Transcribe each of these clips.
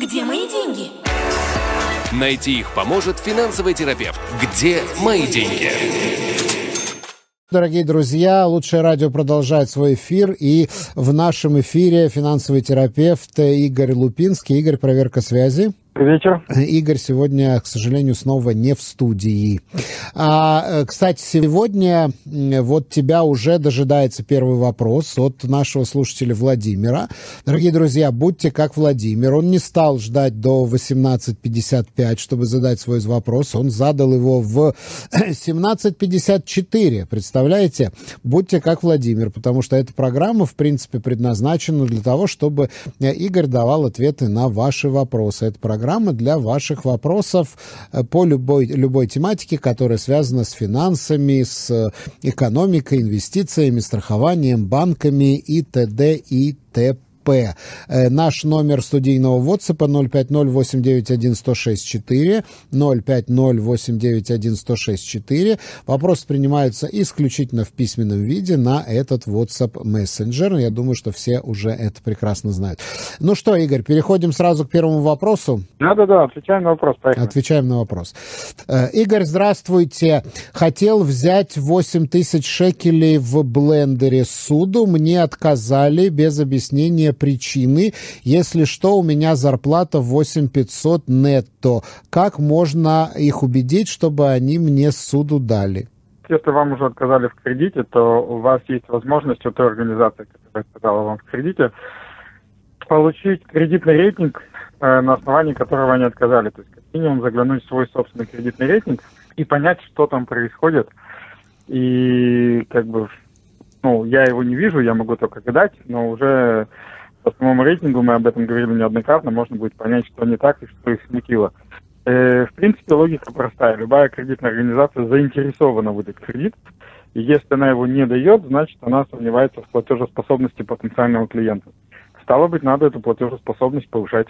Где мои деньги? Найти их поможет финансовый терапевт. Где мои деньги? Дорогие друзья, лучшее радио продолжает свой эфир, и в нашем эфире финансовый терапевт Игорь Лупинский. Игорь, проверка связи вечер. Игорь сегодня, к сожалению, снова не в студии. А, э, кстати, сегодня вот тебя уже дожидается первый вопрос от нашего слушателя Владимира. Дорогие друзья, будьте как Владимир. Он не стал ждать до 18.55, чтобы задать свой вопрос. Он задал его в 17.54. Представляете? Будьте как Владимир, потому что эта программа, в принципе, предназначена для того, чтобы э, Игорь давал ответы на ваши вопросы. Эта программа программа для ваших вопросов э, по любой, любой тематике, которая связана с финансами, с э, экономикой, инвестициями, страхованием, банками и т.д. и т.п. Э, наш номер студийного WhatsApp 050-891-1064, 050-891-1064. Вопросы принимаются исключительно в письменном виде на этот WhatsApp Messenger. Я думаю, что все уже это прекрасно знают. Ну что, Игорь, переходим сразу к первому вопросу. Да-да-да, отвечаем на вопрос. Поехали. Отвечаем на вопрос. Э, Игорь, здравствуйте. Хотел взять 8 тысяч шекелей в блендере суду. Мне отказали без объяснения причины. Если что, у меня зарплата 8500 нетто. Как можно их убедить, чтобы они мне суду дали? Если вам уже отказали в кредите, то у вас есть возможность у той организации, которая отказала вам в кредите, получить кредитный рейтинг, э, на основании которого они отказали. То есть, как минимум, заглянуть в свой собственный кредитный рейтинг и понять, что там происходит. И как бы, ну, я его не вижу, я могу только гадать, но уже по самому рейтингу, мы об этом говорили неоднократно, можно будет понять, что не так и что их смутило. Э, в принципе, логика простая. Любая кредитная организация заинтересована выдать кредит, и если она его не дает, значит, она сомневается в платежеспособности потенциального клиента. Стало быть, надо эту платежеспособность повышать.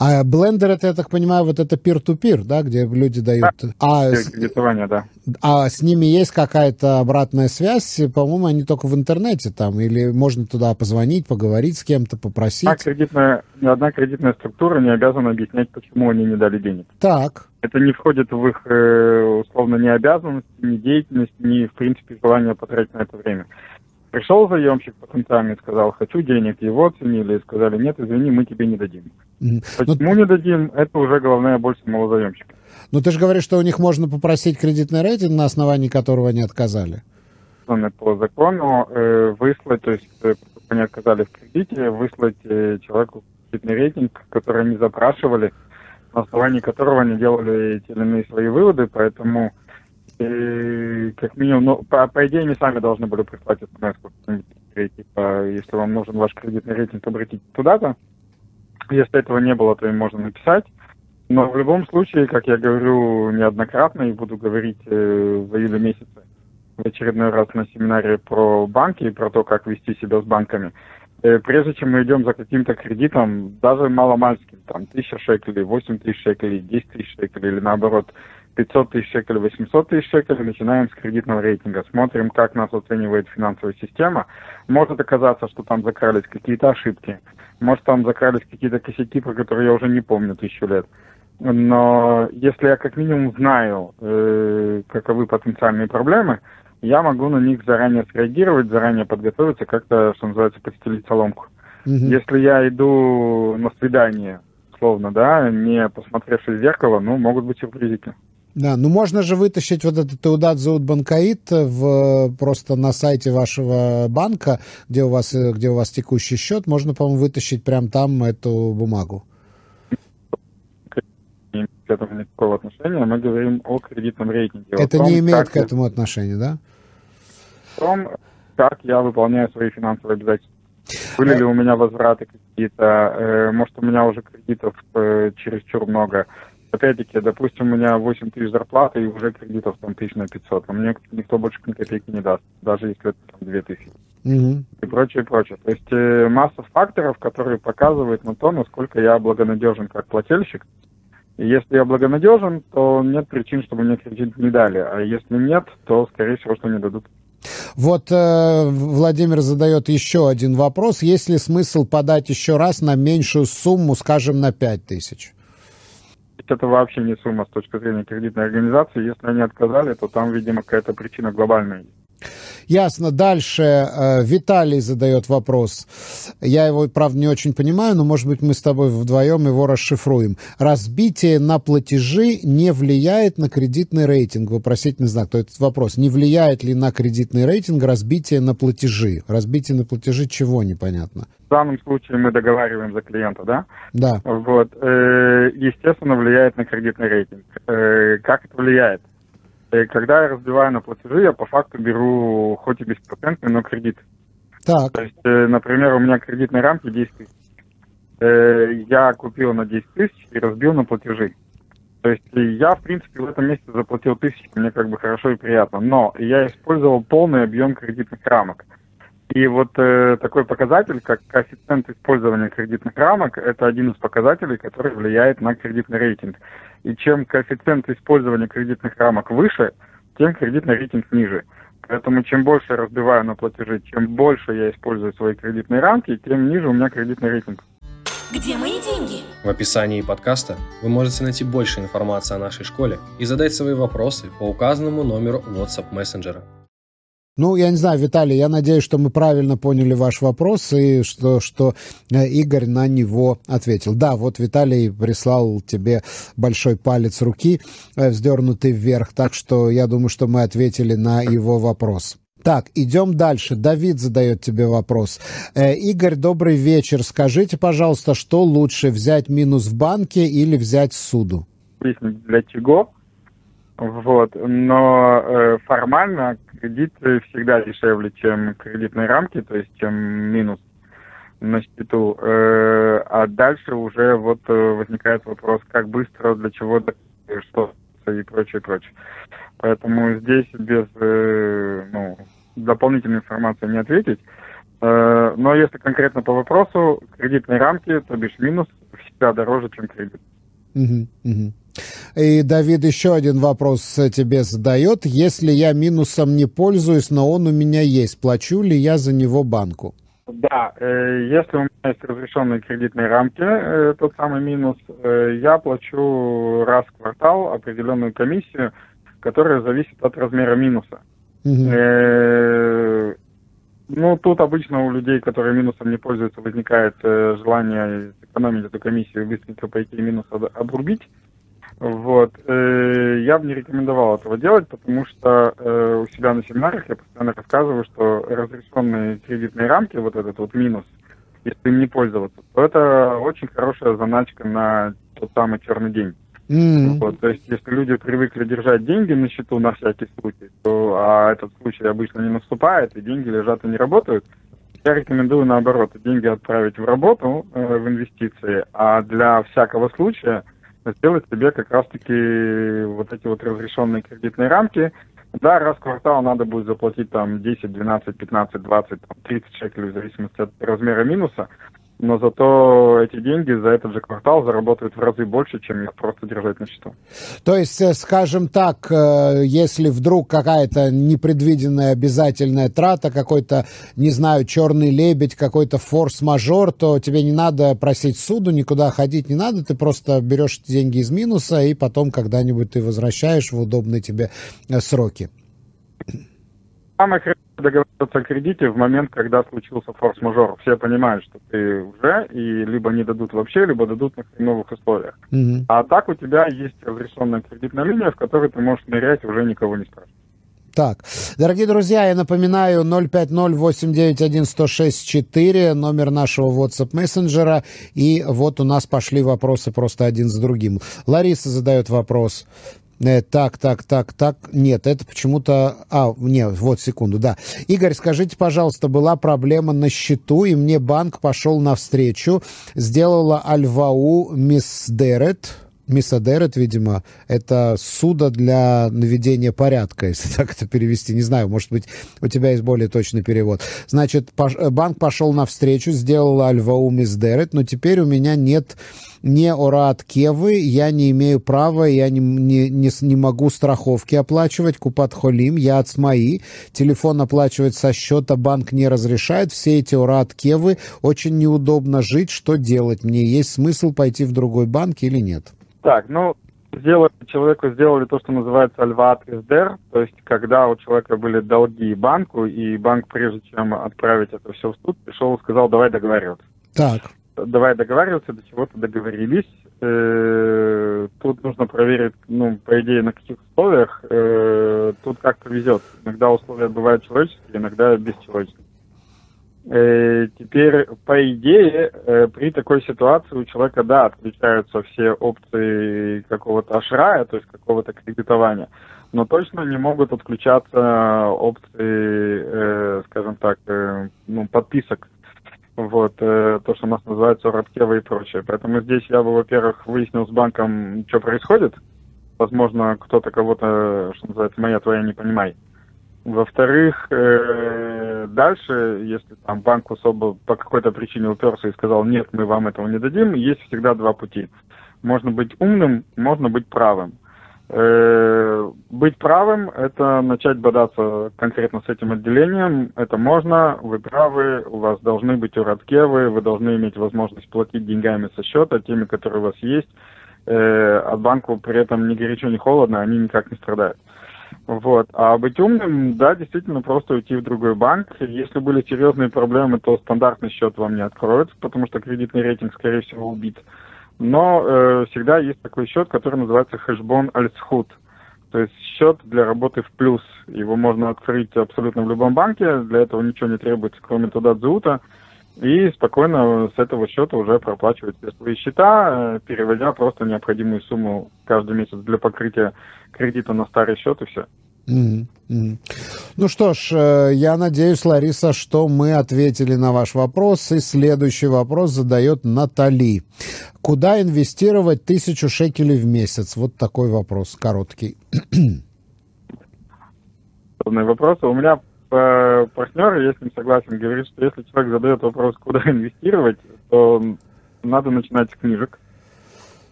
А блендер, это, я так понимаю, вот это peer-to-peer, да, где люди дают... Да, а, кредитование, да. А с ними есть какая-то обратная связь? По-моему, они только в интернете там, или можно туда позвонить, поговорить с кем-то, попросить? Одна кредитная, одна кредитная структура не обязана объяснять, почему они не дали денег. Так. Это не входит в их, э, условно, ни обязанности, ни деятельность, ни, в принципе, желание потратить на это время. Пришел заемщик потенциальный, сказал, хочу денег, его оценили, сказали, нет, извини, мы тебе не дадим. Mm-hmm. Почему ну, не дадим, это уже головная боль самого заемщика. Ну, ты же говоришь, что у них можно попросить кредитный рейтинг, на основании которого они отказали. По закону э, выслать, то есть, э, они отказали в кредите, выслать э, человеку кредитный рейтинг, который они запрашивали, на основании которого они делали те или иные свои выводы, поэтому и, как минимум, ну, по, по идее, они сами должны были прислать смс типа, если вам нужен ваш кредитный рейтинг, обратитесь туда-то. Если этого не было, то им можно написать. Но в любом случае, как я говорю неоднократно и буду говорить э, в июле месяце в очередной раз на семинаре про банки и про то, как вести себя с банками, э, прежде чем мы идем за каким-то кредитом, даже маломальским, там, тысяча шекелей, восемь тысяч шекелей, десять тысяч шекелей или наоборот, 500 тысяч шекелей, 800 тысяч шекелей, начинаем с кредитного рейтинга, смотрим, как нас оценивает финансовая система. Может оказаться, что там закрались какие-то ошибки, может там закрались какие-то косяки, про которые я уже не помню тысячу лет. Но если я как минимум знаю, э, каковы потенциальные проблемы, я могу на них заранее среагировать, заранее подготовиться, как-то, что называется, подстелить соломку. Угу. Если я иду на свидание, словно, да, не посмотревшись в зеркало, ну, могут быть сюрпризики. Да, ну можно же вытащить вот этот Теудат Зауд Банкаид в, просто на сайте вашего банка, где у, вас, где у вас текущий счет, можно, по-моему, вытащить прям там эту бумагу. К этому никакого отношения. Мы говорим о кредитном рейтинге. Это том, не имеет к этому отношения, да? О том, как я выполняю свои финансовые обязательства. Были ли у меня возвраты какие-то? Э, может, у меня уже кредитов э, чересчур много? Опять-таки, допустим, у меня 8 тысяч зарплаты и уже кредитов там тысяч на 500, а мне никто больше ни копейки не даст, даже если это там 2 тысячи. Угу. И прочее, прочее. То есть э, масса факторов, которые показывают на то, насколько я благонадежен как плательщик. И если я благонадежен, то нет причин, чтобы мне кредит не дали. А если нет, то, скорее всего, что не дадут. Вот э, Владимир задает еще один вопрос. Есть ли смысл подать еще раз на меньшую сумму, скажем, на 5 тысяч? Это вообще не сумма с точки зрения кредитной организации. Если они отказали, то там, видимо, какая-то причина глобальная Ясно. Дальше э, Виталий задает вопрос. Я его, правда, не очень понимаю, но, может быть, мы с тобой вдвоем его расшифруем. Разбитие на платежи не влияет на кредитный рейтинг? Вопросительный знак. То есть вопрос. Не влияет ли на кредитный рейтинг разбитие на платежи? Разбитие на платежи чего непонятно? В данном случае мы договариваем за клиента, да? Да. Вот. Э, естественно, влияет на кредитный рейтинг. Э, как это влияет? И когда я разбиваю на платежи, я по факту беру хоть и беспроцентный, но кредит. Так. То есть, э, например, у меня кредитные рамки 10 тысяч. Э, я купил на 10 тысяч и разбил на платежи. То есть я, в принципе, в этом месяце заплатил тысячу, мне как бы хорошо и приятно. Но я использовал полный объем кредитных рамок. И вот э, такой показатель, как коэффициент использования кредитных рамок, это один из показателей, который влияет на кредитный рейтинг. И чем коэффициент использования кредитных рамок выше, тем кредитный рейтинг ниже. Поэтому чем больше я разбиваю на платежи, чем больше я использую свои кредитные рамки, тем ниже у меня кредитный рейтинг. Где мои деньги? В описании подкаста вы можете найти больше информации о нашей школе и задать свои вопросы по указанному номеру WhatsApp мессенджера. Ну, я не знаю, Виталий, я надеюсь, что мы правильно поняли ваш вопрос и что, что э, Игорь на него ответил. Да, вот Виталий прислал тебе большой палец руки, э, вздернутый вверх, так что я думаю, что мы ответили на его вопрос. Так, идем дальше. Давид задает тебе вопрос. Э, Игорь, добрый вечер. Скажите, пожалуйста, что лучше, взять минус в банке или взять суду? Для чего? Вот, но э, формально кредит всегда дешевле, чем кредитные рамки, то есть чем минус на счету. Э, а дальше уже вот э, возникает вопрос, как быстро, для чего, что и прочее, прочее. Поэтому здесь без э, ну, дополнительной информации не ответить. Э, но если конкретно по вопросу, кредитные рамки, то бишь минус, всегда дороже, чем кредит. Угу, угу. И Давид еще один вопрос тебе задает. Если я минусом не пользуюсь, но он у меня есть, плачу ли я за него банку? Да, э, если у меня есть разрешенные кредитные рамки, э, тот самый минус, э, я плачу раз в квартал определенную комиссию, которая зависит от размера минуса. Угу. Ну, тут обычно у людей, которые минусом не пользуются, возникает желание сэкономить эту комиссию и быстренько пойти минус обрубить. Вот. Э, я бы не рекомендовал этого делать, потому что э, у себя на семинарах я постоянно рассказываю, что разрешенные кредитные рамки, вот этот вот минус, если им не пользоваться, то это очень хорошая заначка на тот самый черный день. Mm. Вот, то есть, если люди привыкли держать деньги на счету на всякий случай, то а этот случай обычно не наступает, и деньги лежат и не работают, я рекомендую наоборот деньги отправить в работу, э, в инвестиции, а для всякого случая сделать себе как раз-таки вот эти вот разрешенные кредитные рамки. Да, раз в квартал надо будет заплатить там 10, 12, 15, 20, там, 30 шекелей в зависимости от размера минуса, но зато эти деньги за этот же квартал заработают в разы больше, чем их просто держать на счету. То есть, э, скажем так, э, если вдруг какая-то непредвиденная обязательная трата, какой-то, не знаю, черный лебедь, какой-то форс-мажор, то тебе не надо просить суду, никуда ходить не надо, ты просто берешь деньги из минуса, и потом когда-нибудь ты возвращаешь в удобные тебе э, сроки. Самое договариваться о кредите в момент, когда случился форс-мажор. Все понимают, что ты уже, и либо не дадут вообще, либо дадут на новых условиях. Mm-hmm. А так у тебя есть разрешенная кредитная линия, в которой ты можешь нырять, уже никого не спрашивать. Так, дорогие друзья, я напоминаю 050-891-1064, номер нашего WhatsApp мессенджера, и вот у нас пошли вопросы просто один за другим. Лариса задает вопрос. Э, так, так, так, так. Нет, это почему-то... А, нет, вот секунду, да. Игорь, скажите, пожалуйста, была проблема на счету, и мне банк пошел навстречу, сделала Альвау Мисс Дерет, Мисадерет, видимо, это суда для наведения порядка, если так это перевести. Не знаю, может быть, у тебя есть более точный перевод. Значит, банк пошел навстречу, сделал альвау мисдерет, но теперь у меня нет не Орат Кевы, я не имею права, я не, не, не, не могу страховки оплачивать, Купат Холим, я от СМАИ, телефон оплачивать со счета банк не разрешает, все эти Орат Кевы, очень неудобно жить, что делать мне, есть смысл пойти в другой банк или нет? Так, ну, сделали, человеку сделали то, что называется альват издер, то есть когда у человека были долги банку, и банк, прежде чем отправить это все в суд, пришел и сказал, давай договариваться. Так давай договариваться, до чего-то договорились. Э, тут нужно проверить, ну, по идее, на каких условиях. Э, тут как-то везет. Иногда условия бывают человеческие, иногда бесчеловеческие. Э, теперь, по идее, при такой ситуации у человека, да, отключаются все опции какого-то ашрая, то есть какого-то кредитования, но точно не могут отключаться опции, скажем так, ну, подписок вот, э, то, что у нас называется Рабкева и прочее. Поэтому здесь я бы, во-первых, выяснил с банком, что происходит. Возможно, кто-то кого-то, что называется, моя твоя не понимай. Во-вторых, э, дальше, если там банк особо по какой-то причине уперся и сказал, нет, мы вам этого не дадим, есть всегда два пути. Можно быть умным, можно быть правым. Э, быть правым – это начать бодаться конкретно с этим отделением. Это можно, вы правы, у вас должны быть ураткевы, вы должны иметь возможность платить деньгами со счета, теми, которые у вас есть. Э, от банку при этом ни горячо, ни холодно, они никак не страдают. Вот. А быть умным, да, действительно, просто уйти в другой банк. Если были серьезные проблемы, то стандартный счет вам не откроется, потому что кредитный рейтинг, скорее всего, убит. Но э, всегда есть такой счет, который называется хэшбон альцхут. То есть счет для работы в плюс. Его можно открыть абсолютно в любом банке. Для этого ничего не требуется, кроме туда дзута. И спокойно с этого счета уже проплачивать все свои счета, э, переводя просто необходимую сумму каждый месяц для покрытия кредита на старый счет и все. Ну что ж, э, я надеюсь, Лариса, что мы ответили на ваш вопрос. И следующий вопрос задает Натали. Куда инвестировать тысячу шекелей в месяц? Вот такой вопрос, короткий. Вопрос. У меня партнер, я с ним согласен, говорит, что если человек задает вопрос, куда инвестировать, то надо начинать с книжек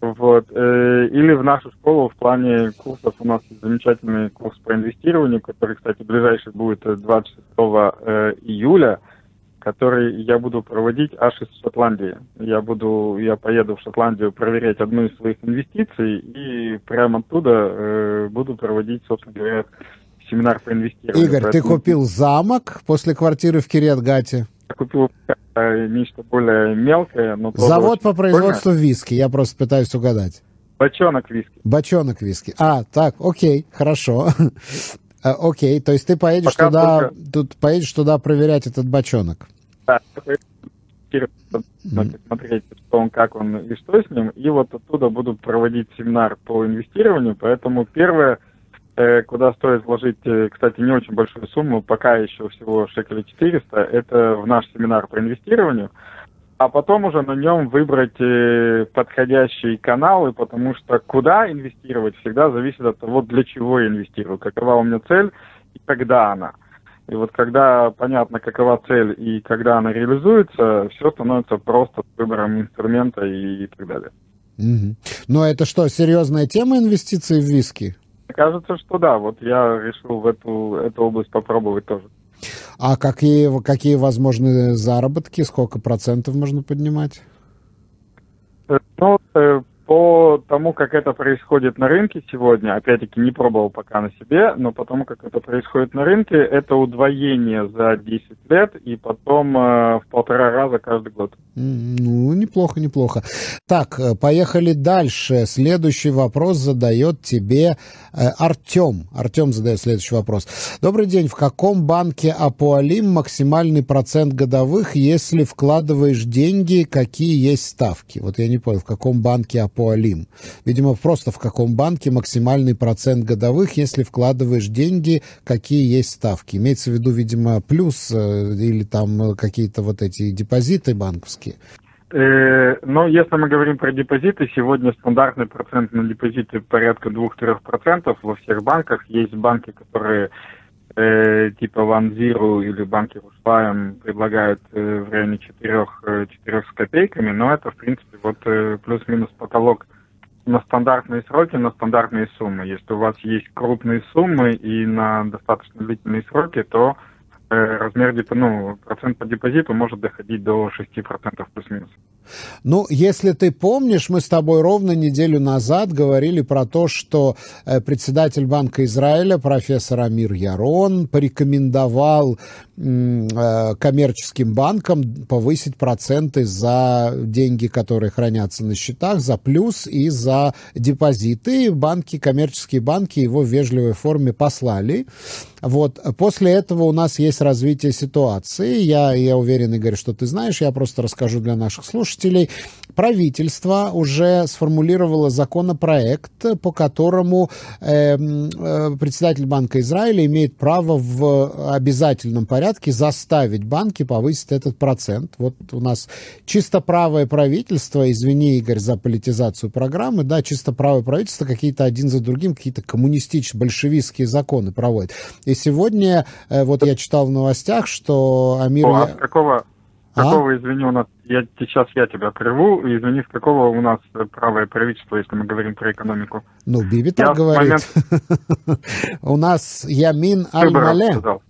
вот. Э, или в нашу школу в плане курсов у нас есть замечательный курс по инвестированию, который, кстати, ближайший будет 26 э, июля, который я буду проводить аж из Шотландии. Я буду, я поеду в Шотландию проверять одну из своих инвестиций и прямо оттуда э, буду проводить, собственно говоря, семинар по инвестированию. Игорь, Поэтому... ты купил замок после квартиры в Кириатгате? Я купил э, нечто более мелкое, но... Завод по производству прикольно. виски, я просто пытаюсь угадать. Бочонок виски. Бочонок виски. А, так, окей, хорошо. А, окей, то есть ты поедешь Пока туда, только... тут поедешь туда проверять этот бочонок. Да, смотреть, что он, как он и что с ним. И вот оттуда буду проводить семинар по инвестированию. Поэтому первое, Э, куда стоит вложить, э, кстати, не очень большую сумму, пока еще всего шекелей 400, это в наш семинар по инвестированию, а потом уже на нем выбрать э, подходящие каналы, потому что куда инвестировать всегда зависит от того, для чего я инвестирую, какова у меня цель и когда она. И вот когда понятно, какова цель и когда она реализуется, все становится просто выбором инструмента и, так далее. Угу. Ну, это что, серьезная тема инвестиций в виски? Кажется, что да. Вот я решил в эту, эту область попробовать тоже. А какие, какие возможны заработки? Сколько процентов можно поднимать? Э, ну, э, по тому, как это происходит на рынке сегодня, опять-таки не пробовал пока на себе, но по тому, как это происходит на рынке, это удвоение за 10 лет и потом э, в полтора раза каждый год. Ну, неплохо, неплохо. Так, э, поехали дальше. Следующий вопрос задает тебе э, Артем. Артем задает следующий вопрос. Добрый день. В каком банке Апуалим максимальный процент годовых, если вкладываешь деньги, какие есть ставки? Вот я не понял, в каком банке Апуалим Апуалим. Видимо, просто в каком банке максимальный процент годовых, если вкладываешь деньги, какие есть ставки. Имеется в виду, видимо, плюс э, или там какие-то вот эти депозиты банковские. Э, но если мы говорим про депозиты, сегодня стандартный процент на депозиты порядка 2-3% во всех банках. Есть банки, которые э, типа Zero или банки Русфаем предлагают э, в районе 4, 4 с копейками, но это, в принципе, вот э, плюс-минус потолок на стандартные сроки, на стандартные суммы. Если у вас есть крупные суммы и на достаточно длительные сроки, то э, размер ну, процент по депозиту может доходить до 6% плюс-минус. Ну, если ты помнишь, мы с тобой ровно неделю назад говорили про то, что э, председатель Банка Израиля, профессор Амир Ярон, порекомендовал э, коммерческим банкам повысить проценты за деньги, которые хранятся на счетах, за плюс и за депозиты. Банки, коммерческие банки его в вежливой форме послали. Вот. После этого у нас есть развитие ситуации. Я, я уверен, Игорь, что ты знаешь. Я просто расскажу для наших слушателей. Правительство уже сформулировало законопроект, по которому э, э, председатель Банка Израиля имеет право в обязательном порядке заставить банки повысить этот процент. Вот у нас чисто правое правительство, извини, Игорь, за политизацию программы, да, чисто правое правительство какие-то один за другим, какие-то коммунистические, большевистские законы проводит. И сегодня, э, вот я читал в новостях, что Амир... О, а какого, а? какого, извини, у нас, я, сейчас я тебя прерву, извини, с какого у нас правое правительство, если мы говорим про экономику? Ну, Биби так я говорит. У нас Ямин Аль-Мале. сказал,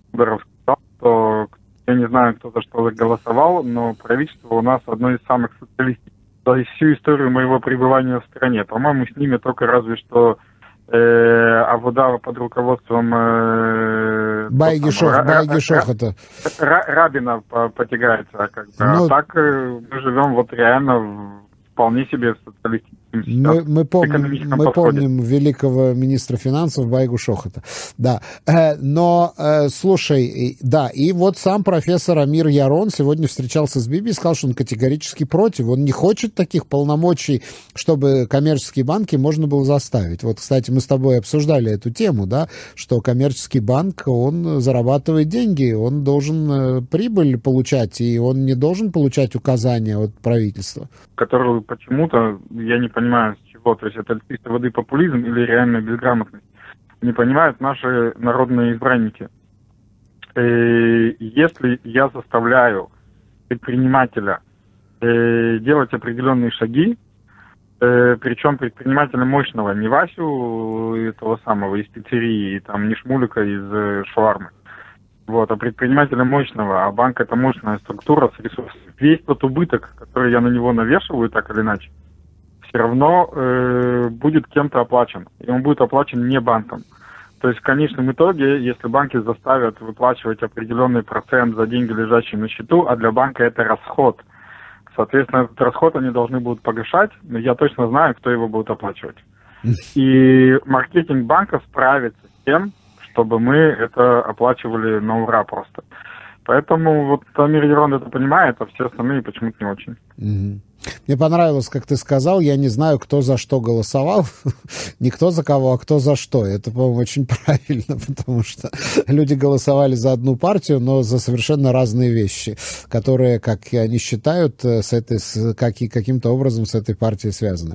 что я не знаю, кто за что голосовал, но правительство у нас одно из самых социалистических за всю историю моего пребывания в стране. По-моему, с ними только разве что э, Авуда под руководством э, Байгишох, Байгишох это. Рабина потягается. Как бы. А ну, а так э, мы живем вот реально в вполне себе социалистическим мы, мы, помним, мы помним великого министра финансов Байгу Шохота. Да. Э, но, э, слушай, да, и вот сам профессор Амир Ярон сегодня встречался с Биби и сказал, что он категорически против. Он не хочет таких полномочий, чтобы коммерческие банки можно было заставить. Вот, кстати, мы с тобой обсуждали эту тему, да, что коммерческий банк, он зарабатывает деньги, он должен э, прибыль получать, и он не должен получать указания от правительства. Которую почему-то, я не понимаю, с чего, то есть это чисто воды популизм или реальная безграмотность, не понимают наши народные избранники. И э, если я заставляю предпринимателя э, делать определенные шаги, э, причем предпринимателя мощного, не Васю этого самого из пиццерии, там, не Шмулика из швармы, вот, а предпринимателя мощного, а банк это мощная структура с ресурсами. Весь тот убыток, который я на него навешиваю, так или иначе, все равно э, будет кем-то оплачен. И он будет оплачен не банком. То есть в конечном итоге, если банки заставят выплачивать определенный процент за деньги, лежащие на счету, а для банка это расход, соответственно, этот расход они должны будут погашать, но я точно знаю, кто его будет оплачивать. И маркетинг банка справится с тем, чтобы мы это оплачивали на ура просто. Поэтому вот Амир Ерон это понимает, а все остальные почему-то не очень. Угу. Мне понравилось, как ты сказал, я не знаю, кто за что голосовал, не кто за кого, а кто за что. Это, по-моему, очень правильно, потому что люди голосовали за одну партию, но за совершенно разные вещи, которые, как они считают, э, с этой, с, как, каким-то образом с этой партией связаны.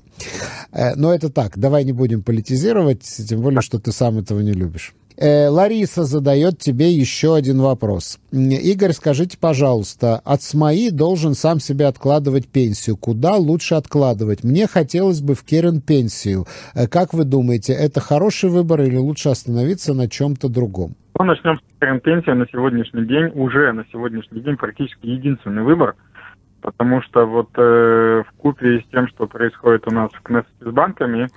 Э, но это так, давай не будем политизировать, тем более, что ты сам этого не любишь. Э, Лариса задает тебе еще один вопрос. Игорь, скажите, пожалуйста, от СМАИ должен сам себе откладывать пенсию. Куда лучше откладывать? Мне хотелось бы в Керен пенсию. Э, как вы думаете, это хороший выбор или лучше остановиться на чем-то другом? Ну, начнем с Керен пенсия на сегодняшний день. Уже на сегодняшний день практически единственный выбор. Потому что вот э, в купе с тем, что происходит у нас в Кнессете с банками,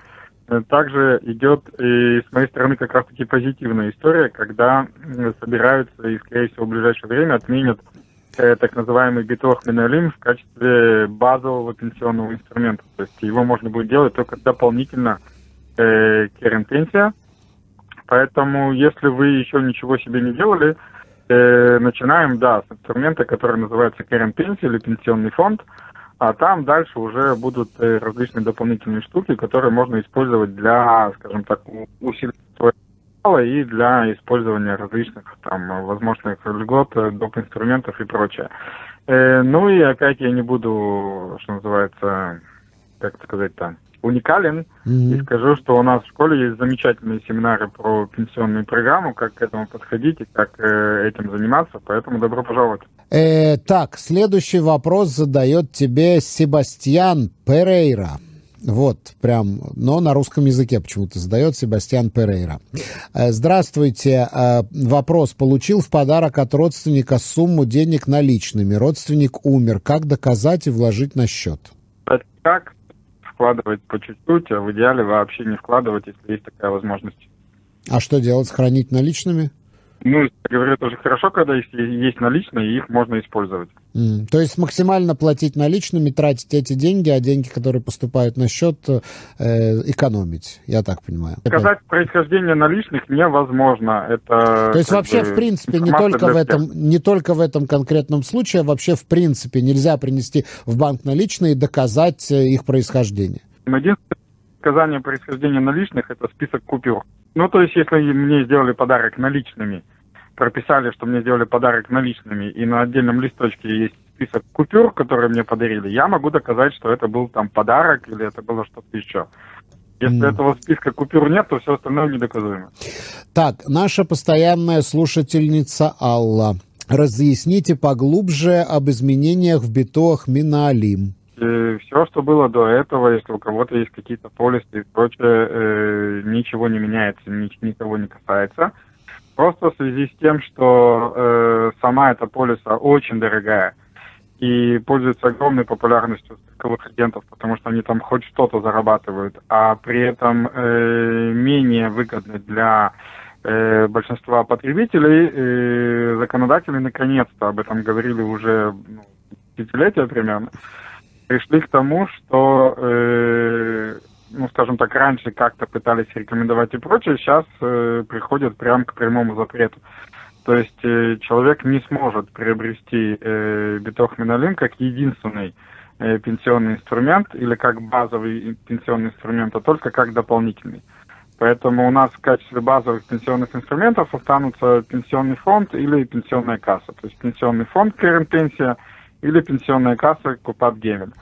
также идет и с моей стороны как раз-таки позитивная история, когда собираются и, скорее всего, в ближайшее время отменят э, так называемый битох миналим в качестве базового пенсионного инструмента. То есть его можно будет делать только дополнительно э, керен пенсия. Поэтому, если вы еще ничего себе не делали, э, начинаем, да, с инструмента, который называется керен пенсия или пенсионный фонд – а там дальше уже будут э, различные дополнительные штуки, которые можно использовать для, скажем так, усиления и для использования различных там возможных льгот, доп. инструментов и прочее. Э, ну и опять я не буду, что называется, как сказать-то, уникален и скажу, что у нас в школе есть замечательные семинары про пенсионную программу, как к этому подходить и как э, этим заниматься, поэтому добро пожаловать. Э, так, следующий вопрос задает тебе Себастьян Перейра. Вот, прям, но на русском языке почему-то задает Себастьян Перейра. Э, здравствуйте. Э, вопрос. Получил в подарок от родственника сумму денег наличными. Родственник умер. Как доказать и вложить на счет? Как вкладывать по чуть-чуть, а в идеале вообще не вкладывать, если есть такая возможность. А что делать? Хранить наличными? Ну, я говорю, тоже хорошо, когда есть, есть наличные, и их можно использовать. Mm. То есть максимально платить наличными, тратить эти деньги, а деньги, которые поступают на счет, э, экономить, я так понимаю. Сказать Это... происхождение наличных невозможно. Это То есть вообще, бы, в принципе, не только в, этом, не только в этом конкретном случае, а вообще, в принципе, нельзя принести в банк наличные и доказать э, их происхождение. Единственное доказание происхождения наличных – это список купюр. Ну, то есть, если мне сделали подарок наличными – прописали, что мне сделали подарок наличными, и на отдельном листочке есть список купюр, которые мне подарили, я могу доказать, что это был там подарок или это было что-то еще. Если mm. этого списка купюр нет, то все остальное недоказуемо. Так, наша постоянная слушательница Алла. Разъясните поглубже об изменениях в битоах Миналим. Э, все, что было до этого, если у кого-то есть какие-то полисы и прочее, э, ничего не меняется, ни, никого не касается. Просто в связи с тем, что э, сама эта полиса очень дорогая и пользуется огромной популярностью страховых агентов, потому что они там хоть что-то зарабатывают, а при этом э, менее выгодны для э, большинства потребителей, э, законодатели наконец-то, об этом говорили уже ну, десятилетия примерно, пришли к тому, что э, ну, скажем так, раньше как-то пытались рекомендовать и прочее, сейчас э, приходят прямо к прямому запрету. То есть э, человек не сможет приобрести э, битох Минолин как единственный э, пенсионный инструмент или как базовый пенсионный инструмент, а только как дополнительный. Поэтому у нас в качестве базовых пенсионных инструментов останутся пенсионный фонд или пенсионная касса. То есть пенсионный фонд Керен Пенсия или пенсионная касса Купат Гемель.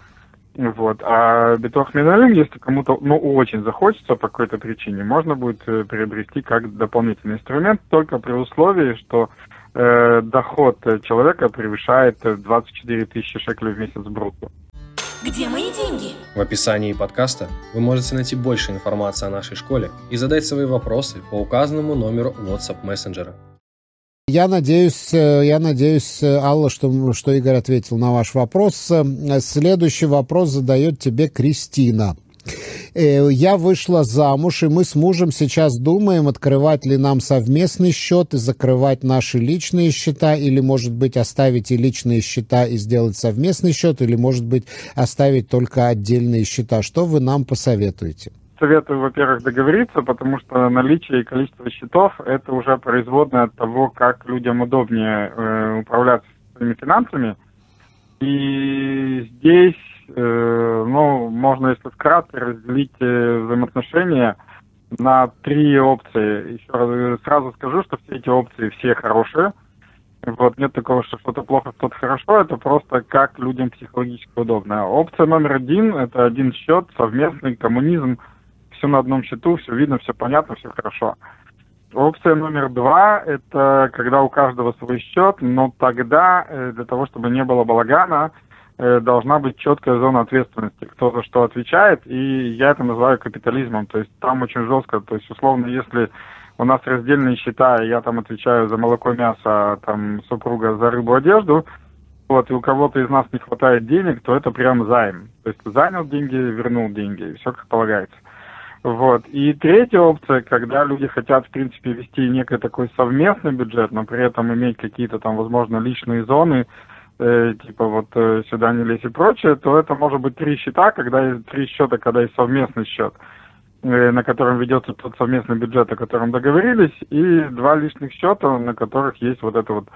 Вот. А битох минералин, если кому-то ну, очень захочется по какой-то причине, можно будет э, приобрести как дополнительный инструмент, только при условии, что э, доход человека превышает 24 тысячи шекелей в месяц брутто. Где мои деньги? В описании подкаста вы можете найти больше информации о нашей школе и задать свои вопросы по указанному номеру WhatsApp мессенджера. Я надеюсь, э, я надеюсь, э, Алла, что, что Игорь ответил на ваш вопрос. Э, следующий вопрос задает тебе Кристина. Я вышла замуж, и мы с мужем сейчас думаем, открывать ли нам совместный счет и закрывать наши личные счета, или, может быть, оставить и личные счета и сделать совместный счет, или, может быть, оставить только отдельные счета. Что вы нам посоветуете? Советую, во-первых, договориться, потому что наличие и количество счетов – это уже производное от того, как людям удобнее э, управляться своими финансами. И здесь, э, ну, можно, если вкратце, разделить э, взаимоотношения на три опции. Еще раз сразу скажу, что все эти опции все хорошие. Вот, нет такого, что что-то плохо, что-то хорошо, это просто как людям психологически удобно. Опция номер один – это один счет, совместный коммунизм – все на одном счету, все видно, все понятно, все хорошо. Опция номер два – это когда у каждого свой счет, но тогда э, для того, чтобы не было балагана, э, должна быть четкая зона ответственности, кто за что отвечает, и я это называю капитализмом, то есть там очень жестко, то есть условно, если у нас раздельные счета, и я там отвечаю за молоко, мясо, а там супруга за рыбу, одежду, вот, и у кого-то из нас не хватает денег, то это прям займ. То есть занял деньги, вернул деньги, и все как полагается. Вот. И третья опция, когда люди хотят, в принципе, вести некий такой совместный бюджет, но при этом иметь какие-то там, возможно, личные зоны, э, типа вот э, сюда не лезь и прочее, то это может быть три счета, когда есть три счета, когда есть совместный счет, э, на котором ведется тот совместный бюджет, о котором договорились, и два личных счета, на которых есть вот это вот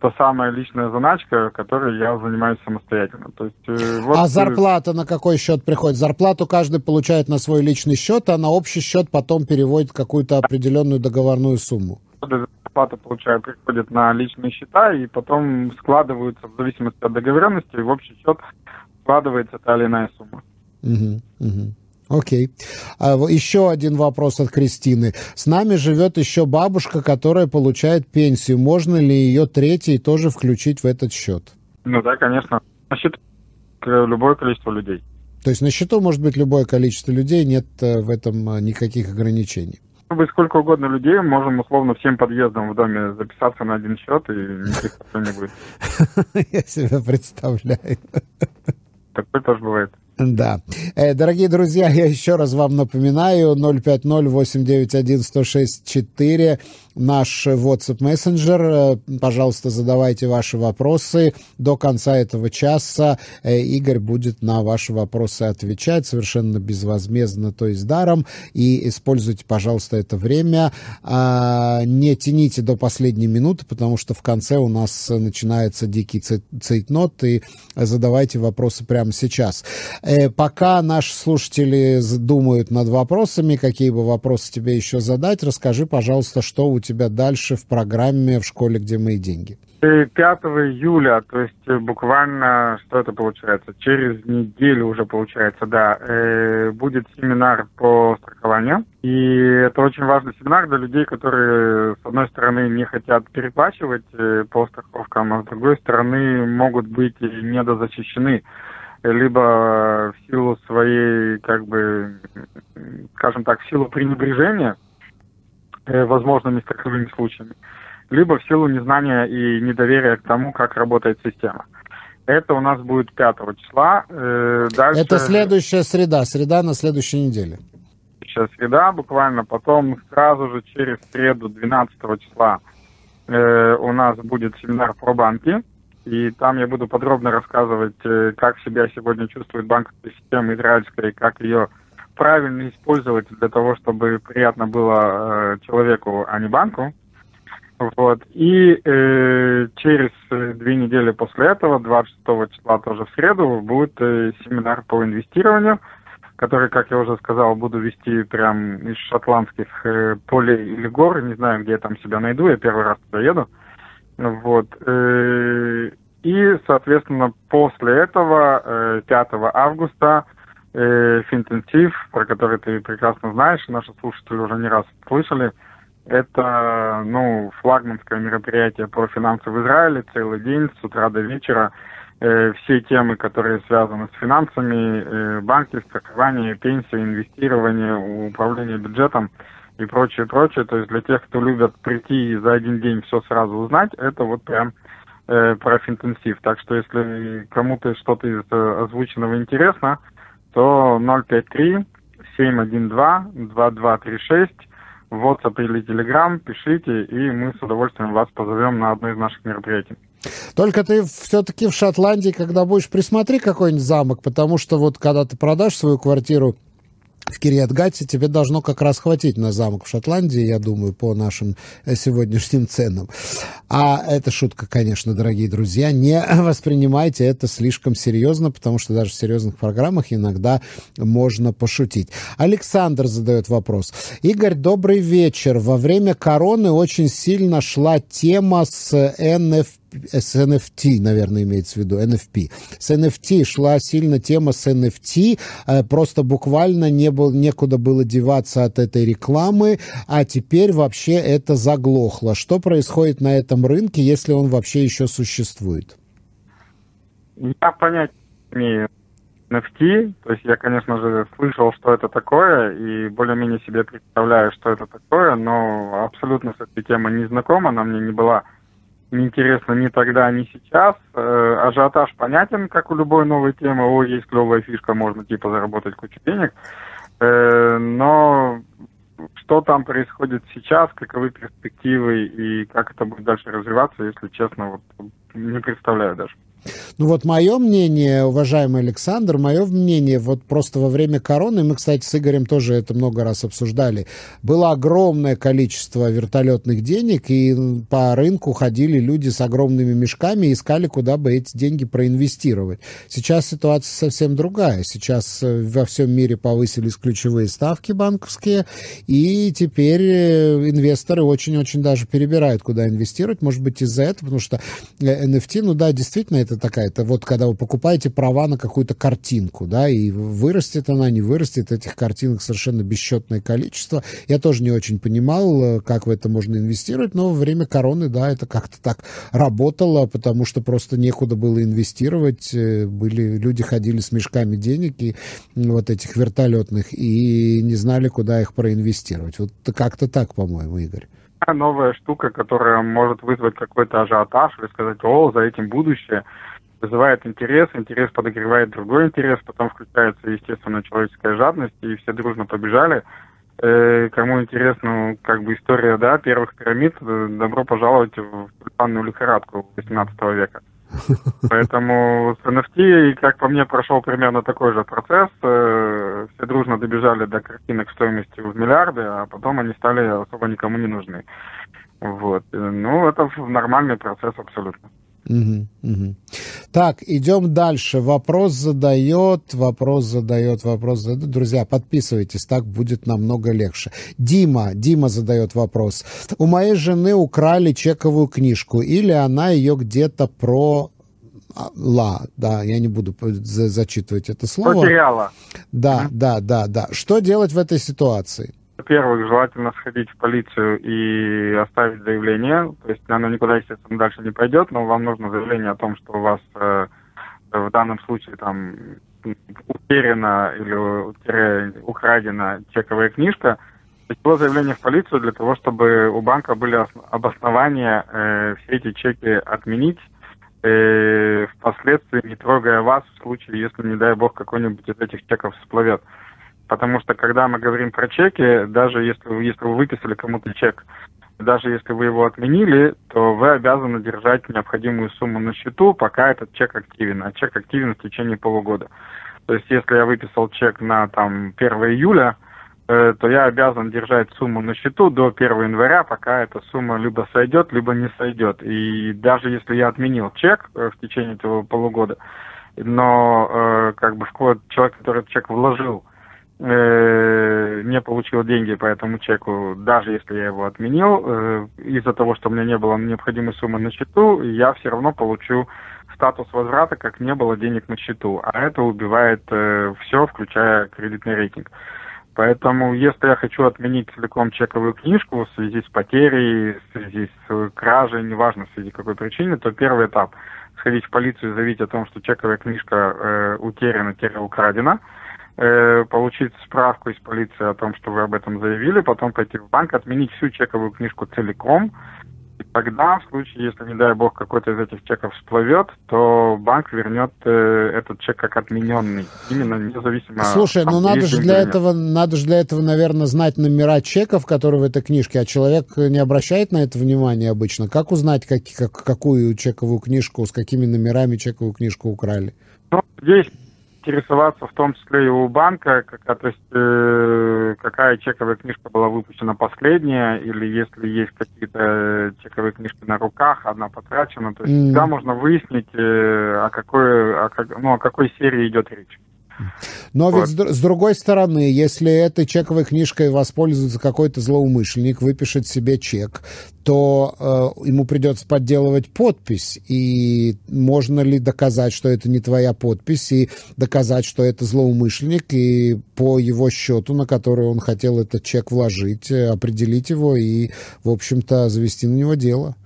та самая личная заначка, которой я занимаюсь самостоятельно. То есть, э, вот... А зарплата на какой счет приходит? Зарплату каждый получает на свой личный счет, а на общий счет потом переводит какую-то определенную договорную сумму. зарплата получают, приходят на личные счета и потом складываются в зависимости от договоренности, в общий счет складывается та или иная сумма. Угу, угу. Окей. А, еще один вопрос от Кристины. С нами живет еще бабушка, которая получает пенсию. Можно ли ее третий тоже включить в этот счет? Ну да, конечно. На счету любое количество людей. То есть на счету может быть любое количество людей, нет э, в этом э, никаких ограничений? Быть сколько угодно людей, можем условно всем подъездам в доме записаться на один счет, и никаких проблем не будет. Я себя представляю. Такое тоже бывает. Да. Э, дорогие друзья, я еще раз вам напоминаю, 050-891-1064, наш WhatsApp мессенджер. Пожалуйста, задавайте ваши вопросы. До конца этого часа э, Игорь будет на ваши вопросы отвечать совершенно безвозмездно, то есть даром. И используйте, пожалуйста, это время. А, не тяните до последней минуты, потому что в конце у нас начинается дикий цейтнот, и задавайте вопросы прямо сейчас. Э, пока наши слушатели думают над вопросами, какие бы вопросы тебе еще задать, расскажи, пожалуйста, что у тебя дальше в программе в школе, где мои деньги. 5 июля, то есть э, буквально, что это получается, через неделю уже получается, да, э, будет семинар по страхованию. И это очень важный семинар для людей, которые, с одной стороны, не хотят переплачивать э, по страховкам, а с другой стороны, могут быть недозащищены либо в силу своей, как бы, скажем так, в силу пренебрежения э, возможными страховыми случаями, либо в силу незнания и недоверия к тому, как работает система. Это у нас будет 5 числа. Э, дальше... Это следующая среда, среда на следующей неделе. Следующая среда, буквально потом сразу же через среду 12 числа э, у нас будет семинар про банки. И там я буду подробно рассказывать, э, как себя сегодня чувствует банковская система израильская, и как ее правильно использовать для того, чтобы приятно было э, человеку, а не банку. Вот. И э, через две недели после этого, 26 числа тоже в среду, будет э, семинар по инвестированию, который, как я уже сказал, буду вести прям из шотландских э, полей или гор. Не знаю, где я там себя найду, я первый раз туда еду. Вот. Э, и, соответственно, после этого, 5 э, августа, э, Финтенсив, про который ты прекрасно знаешь, наши слушатели уже не раз слышали, это, ну, флагманское мероприятие по финансам в Израиле, целый день, с утра до вечера. Все темы, которые связаны с финансами, банки, страхование, пенсия, инвестирование, управление бюджетом и прочее, прочее. То есть для тех, кто любит прийти и за один день все сразу узнать, это вот прям э, профинтенсив. Так что если кому-то что-то из э, озвученного интересно, то 053 712 2236 в WhatsApp или Telegram пишите, и мы с удовольствием вас позовем на одно из наших мероприятий. Только ты все-таки в Шотландии, когда будешь, присмотри какой-нибудь замок, потому что вот когда ты продашь свою квартиру в Кириатгате тебе должно как раз хватить на замок в Шотландии, я думаю, по нашим э, сегодняшним ценам. А это шутка, конечно, дорогие друзья. Не воспринимайте это слишком серьезно, потому что даже в серьезных программах иногда можно пошутить. Александр задает вопрос. Игорь, добрый вечер. Во время короны очень сильно шла тема с NFT с NFT, наверное, имеется в виду, NFP. С NFT шла сильно тема с NFT, э, просто буквально не был, некуда было деваться от этой рекламы, а теперь вообще это заглохло. Что происходит на этом рынке, если он вообще еще существует? Я понять имею NFT, то есть я, конечно же, слышал, что это такое, и более-менее себе представляю, что это такое, но абсолютно с этой темой не знакома, она мне не была неинтересно ни тогда, ни сейчас. Э, ажиотаж понятен, как у любой новой темы. О, есть клевая фишка, можно типа заработать кучу денег. Э, но что там происходит сейчас, каковы перспективы и как это будет дальше развиваться, если честно, вот не представляю даже. Ну вот мое мнение, уважаемый Александр, мое мнение, вот просто во время короны, мы, кстати, с Игорем тоже это много раз обсуждали, было огромное количество вертолетных денег, и по рынку ходили люди с огромными мешками искали, куда бы эти деньги проинвестировать. Сейчас ситуация совсем другая. Сейчас э, во всем мире повысились ключевые ставки банковские, и теперь э, инвесторы очень-очень даже перебирают, куда инвестировать. Может быть, из-за этого, потому что NFT, ну да, действительно, это такая, это вот когда вы покупаете права на какую-то картинку, да, и вырастет она, не вырастет, этих картинок совершенно бесчетное количество. Я тоже не очень понимал, э, как в это можно инвестировать, но во время короны, да, это как-то так работало, потому что просто некуда было инвестировать, э, были, люди ходили с мешками денег и вот этих вертолетных и не знали, куда их проинвестировать. Вот как-то так, по-моему, Игорь новая штука, которая может вызвать какой-то ажиотаж или сказать, о, за этим будущее, вызывает интерес, интерес подогревает другой интерес, потом включается, естественно, человеческая жадность, и все дружно побежали. Э, кому интересна, как бы, история, да, первых пирамид, э, добро пожаловать в тюльпанную лихорадку 18 века. Поэтому с NFT, как по мне, прошел примерно такой же процесс. Э, все дружно добежали до картинок стоимостью в миллиарды, а потом они стали особо никому не нужны. Вот. Ну, это нормальный процесс абсолютно. Угу, угу. Так, идем дальше. Вопрос задает, вопрос задает, вопрос задает. Друзья, подписывайтесь, так будет намного легче. Дима, Дима задает вопрос. У моей жены украли чековую книжку, или она ее где-то про ла, да, я не буду зачитывать это слово. Потеряла. Да, да, да, да. Что делать в этой ситуации? Во-первых, желательно сходить в полицию и оставить заявление. То есть оно никуда, естественно, дальше не пойдет, но вам нужно заявление о том, что у вас э, в данном случае там утеряна или украдена чековая книжка. То есть было заявление в полицию для того, чтобы у банка были обоснования э, все эти чеки отменить, э, впоследствии не трогая вас в случае, если, не дай бог, какой-нибудь из этих чеков всплывет. Потому что когда мы говорим про чеки, даже если, если вы выписали кому-то чек, даже если вы его отменили, то вы обязаны держать необходимую сумму на счету, пока этот чек активен. А чек активен в течение полугода. То есть если я выписал чек на там 1 июля, э, то я обязан держать сумму на счету до 1 января, пока эта сумма либо сойдет, либо не сойдет. И даже если я отменил чек э, в течение этого полугода, но э, как бы вклад человек, который этот чек вложил, не получил деньги по этому чеку, даже если я его отменил, э, из-за того, что у меня не было необходимой суммы на счету, я все равно получу статус возврата, как не было денег на счету. А это убивает э, все, включая кредитный рейтинг. Поэтому, если я хочу отменить целиком чековую книжку в связи с потерей, в связи с кражей, неважно в связи какой причины, то первый этап – сходить в полицию и заявить о том, что чековая книжка э, утеряна-украдена – э, получить справку из полиции о том, что вы об этом заявили, потом пойти в банк, отменить всю чековую книжку целиком, и тогда, в случае, если, не дай бог, какой-то из этих чеков всплывет, то банк вернет э, этот чек как отмененный, именно независимо. Слушай, ну надо же для этого, надо же для этого, наверное, знать номера чеков, которые в этой книжке, а человек не обращает на это внимания обычно. Как узнать, как, как, какую чековую книжку, с какими номерами чековую книжку украли? Ну, здесь интересоваться в том числе и у банка, как, то есть, э, какая чековая книжка была выпущена последняя, или если есть какие-то чековые книжки на руках, одна потрачена, то есть mm. всегда можно выяснить, э, о какой, о, как, ну, о какой серии идет речь. Но вот. ведь с, другой стороны, если этой чековой книжкой воспользуется какой-то злоумышленник, выпишет себе чек, то э, ему придется подделывать подпись. И можно ли доказать, что это не твоя подпись, и доказать, что это злоумышленник, и по его счету, на который он хотел этот чек вложить, э, определить его и, в общем-то, завести на него дело?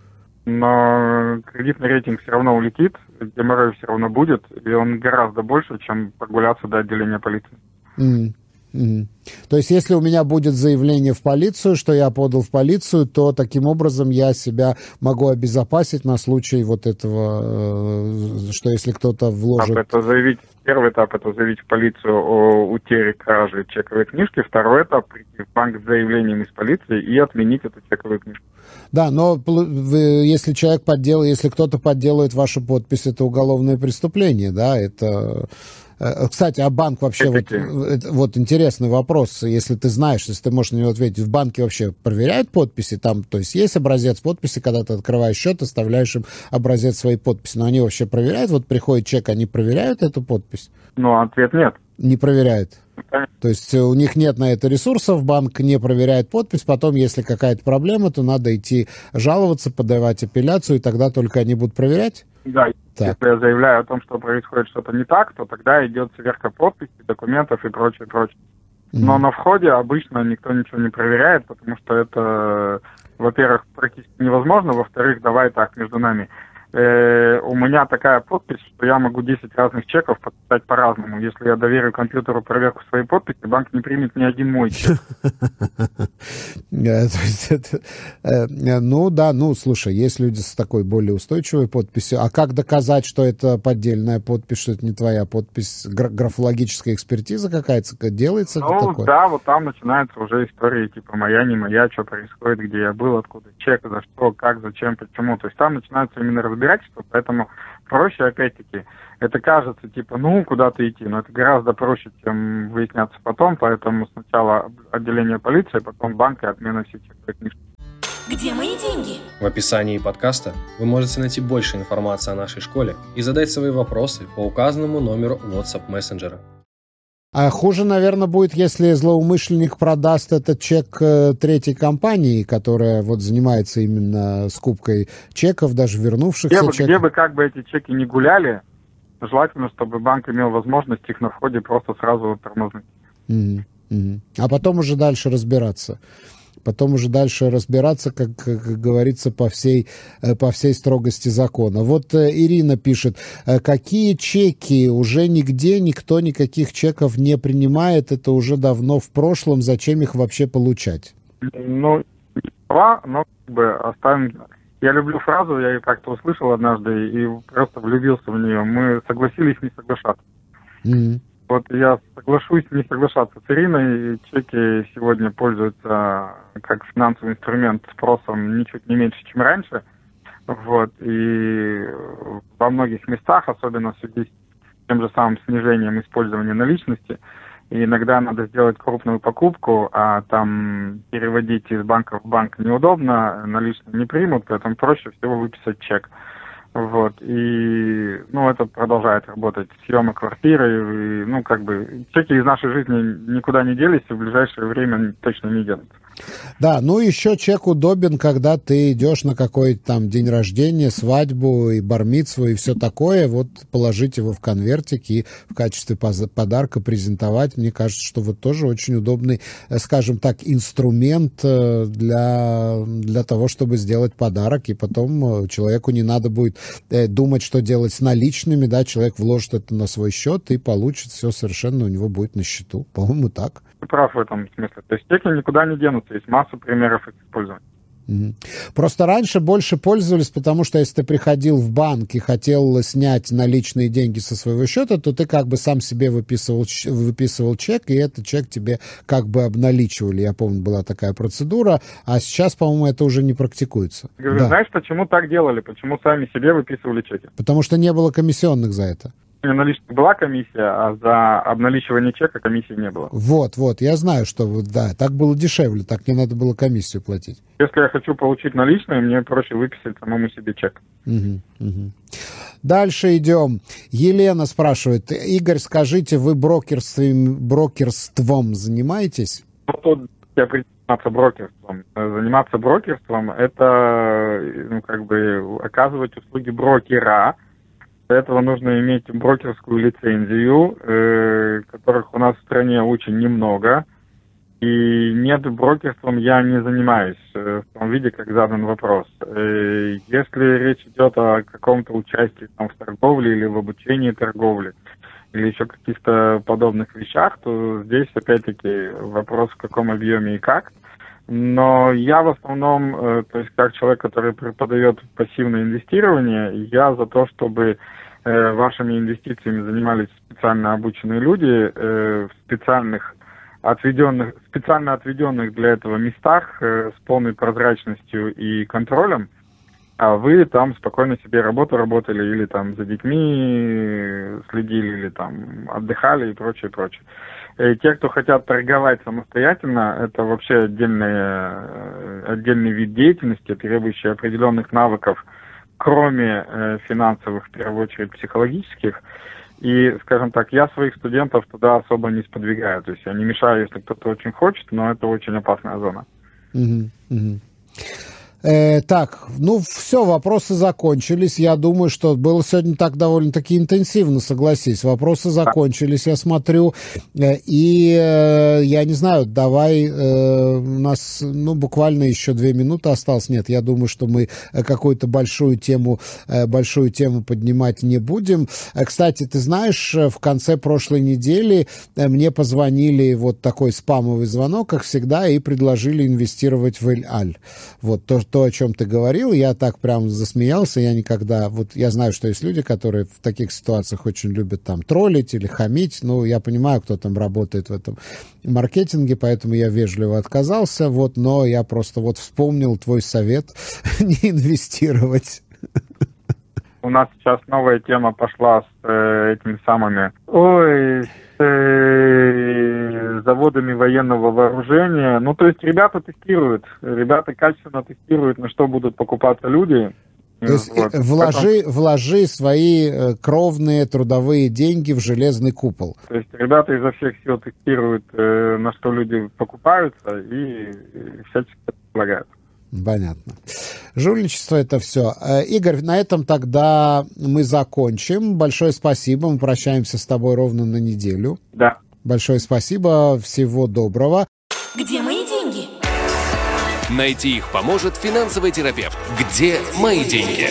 но кредитный рейтинг все равно улетит, геморрой все равно будет, и он гораздо больше, чем прогуляться до отделения полиции. Mm. Мгм. То есть, если у меня будет заявление в полицию, что я подал в полицию, то таким образом я себя могу обезопасить на случай вот этого, э, что если кто-то вложит... Этап это заявить, первый этап это заявить в полицию о утере кражи чековой книжки, второй этап прийти в банк с заявлением из полиции и отменить эту чековую книжку. Да, но если человек подделает, если кто-то подделает вашу подпись, это уголовное преступление, да, это... э, Кстати, а банк вообще, вот, это- вот интересный вопрос, если ты знаешь, если ты можешь на него ответить, в банке вообще проверяют подписи, там, то есть есть образец подписи, когда ты открываешь счет, оставляешь им образец своей подписи, но они вообще проверяют, вот приходит чек, они проверяют эту подпись? Но ответ нет. Не проверяют. То есть э, у них нет на это ресурсов, банк не проверяет подпись, потом, если какая-то проблема, то надо идти жаловаться, подавать апелляцию, и тогда только они будут проверять? Да, Так. если я заявляю о том, что происходит что-то не так, то тогда идет сверка подписи, документов и прочее, прочее. Но на входе обычно никто ничего не проверяет, потому что это, во-первых, практически невозможно, во-вторых, давай так, между нами. Э, у меня такая подпись, что я могу 10 разных чеков подписать по-разному. Если я доверю компьютеру проверку своей подписи, банк не примет ни один мой чек. Э, э, ну да, ну слушай, есть люди с такой более устойчивой подписью. А как доказать, что это поддельная подпись, что это не твоя подпись? Гра- графологическая экспертиза какая-то делается? Ну да, вот там начинаются уже истории типа моя, не моя, что происходит, где я был, откуда чек, за что, как, зачем, почему. То есть там начинаются именно разбирательства, поэтому проще опять-таки. Это кажется типа, ну, куда-то идти, но это гораздо проще, чем выясняться потом, поэтому сначала отделение полиции, потом банк и отмена чековой книжки. Где мои деньги? В описании подкаста вы можете найти больше информации о нашей школе и задать свои вопросы по указанному номеру WhatsApp мессенджера. А хуже, наверное, будет, если злоумышленник продаст этот чек э, третьей компании, которая вот занимается именно скупкой чеков, даже вернувшихся Где бы, чеков. где бы как бы эти чеки не гуляли, желательно, чтобы банк имел возможность их на входе просто сразу тормознуть. Мгм, мгм. А потом уже дальше разбираться. Потом уже дальше разбираться, как, как говорится, по всей, э, по всей строгости закона. Вот э, Ирина пишет, э, какие чеки? Уже нигде никто никаких чеков не принимает. Это уже давно в прошлом. Зачем их вообще получать? Ну, права, но как бы оставим... Я люблю фразу, я ее как-то услышал однажды и просто влюбился в нее. Мы согласились не соглашаться. Мгм. Вот я соглашусь не соглашаться с Ириной. Чеки сегодня пользуются как финансовый инструмент спросом ничуть не меньше, чем раньше. Вот. И во многих местах, особенно в связи с тем же самым снижением использования наличности, и иногда надо сделать крупную покупку, а там переводить из банка в банк неудобно, наличные не примут, поэтому проще всего выписать чек. Вот, и, ну, это продолжает работать. Съемы квартиры, и, ну, как бы, чеки из нашей жизни никуда не делись, и в ближайшее время точно не денутся. Да, ну еще чек удобен, когда ты идешь на какой-то там день рождения, свадьбу и бармицу и все такое, вот положить его в конвертик и в качестве подарка презентовать. Мне кажется, что вот тоже очень удобный, э, скажем так, инструмент э, для, для того, чтобы сделать подарок, и потом э, человеку не надо будет думать, что делать с наличными, да, человек вложит это на свой счет и получит все совершенно у него будет на счету. По-моему, так. Ты прав в этом смысле. То есть чеки никуда не денутся, есть масса примеров их использования. Просто раньше больше пользовались, потому что если ты приходил в банк и хотел снять наличные деньги со своего счета, то ты как бы сам себе выписывал, выписывал чек, и этот чек тебе как бы обналичивали. Я помню, была такая процедура, а сейчас, по-моему, это уже не практикуется. Говорю, Да. знаешь, почему так делали? Почему сами себе выписывали чеки? Потому что не было комиссионных за это. Наличных была комиссия, а за обналичивание чека комиссии не было. Вот, вот, я знаю, что вот, да, так было дешевле, так не надо было комиссию платить. Если я хочу получить наличные, мне проще выписать самому себе чек. Мгм, мгм. Дальше идем. Елена спрашивает, Игорь, скажите, вы брокерством, брокерством занимаетесь? Ну, тут я заниматься брокерством. Заниматься брокерством – это, ну, как бы, оказывать услуги брокера. Для этого нужно иметь брокерскую лицензию, э, которых у нас в стране очень немного. И нет, брокерством я не занимаюсь э, в том виде, как задан вопрос. Э, Если речь идет о каком-то участии там, в торговле или в обучении торговли, или еще каких-то подобных вещах, то здесь опять-таки вопрос в каком объеме и как. Но я в основном, э, то есть как человек, который преподает пассивное инвестирование, я за то, чтобы э, вашими инвестициями занимались специально обученные люди э, в специальных отведенных, специально отведенных для этого местах с полной прозрачностью и контролем, а вы там спокойно себе работу работали или там за детьми следили, или там отдыхали и прочее, прочее. И те, кто хотят торговать самостоятельно, это вообще отдельный, э, отдельный вид деятельности, требующий определенных навыков, кроме э, финансовых, в первую очередь психологических. И, скажем так, я своих студентов туда особо не сподвигаю. То есть я не мешаю, если кто-то очень хочет, но это очень опасная зона. Mm-hmm. Mm-hmm. Э, так, ну все, вопросы закончились. Я думаю, что было сегодня так довольно-таки интенсивно, согласись. Вопросы закончились, я смотрю. Э, и э, я не знаю, давай, э, у нас ну, буквально еще две минуты осталось. Нет, я думаю, что мы э, какую-то большую тему, э, большую тему поднимать не будем. Э, кстати, ты знаешь, э, в конце прошлой недели э, мне позвонили вот такой спамовый звонок, как всегда, и предложили инвестировать в Эль-Аль. Вот то, то, о чем ты говорил, я так прям засмеялся, я никогда, вот я знаю, что есть люди, которые в таких ситуациях очень любят там троллить или хамить, ну, я понимаю, кто там работает в этом маркетинге, поэтому я вежливо отказался, вот, но я просто вот вспомнил твой совет не инвестировать. У нас сейчас новая тема пошла с э, этими самыми... Ой, с э, заводами военного вооружения. Ну, то есть ребята тестируют, ребята качественно тестируют, на что будут покупаться люди. То есть вот. Э, вложи, Потом... вложи свои э, кровные трудовые деньги в железный купол. То есть ребята изо всех сил тестируют, на что люди покупаются и всячески предлагают. Понятно. Жульничество это все. Э, Игорь, на этом тогда мы закончим. Большое спасибо. Мы прощаемся с тобой ровно на неделю. Да. Большое спасибо. Всего доброго. Где мои деньги? Найти их поможет финансовый терапевт. Где мои деньги?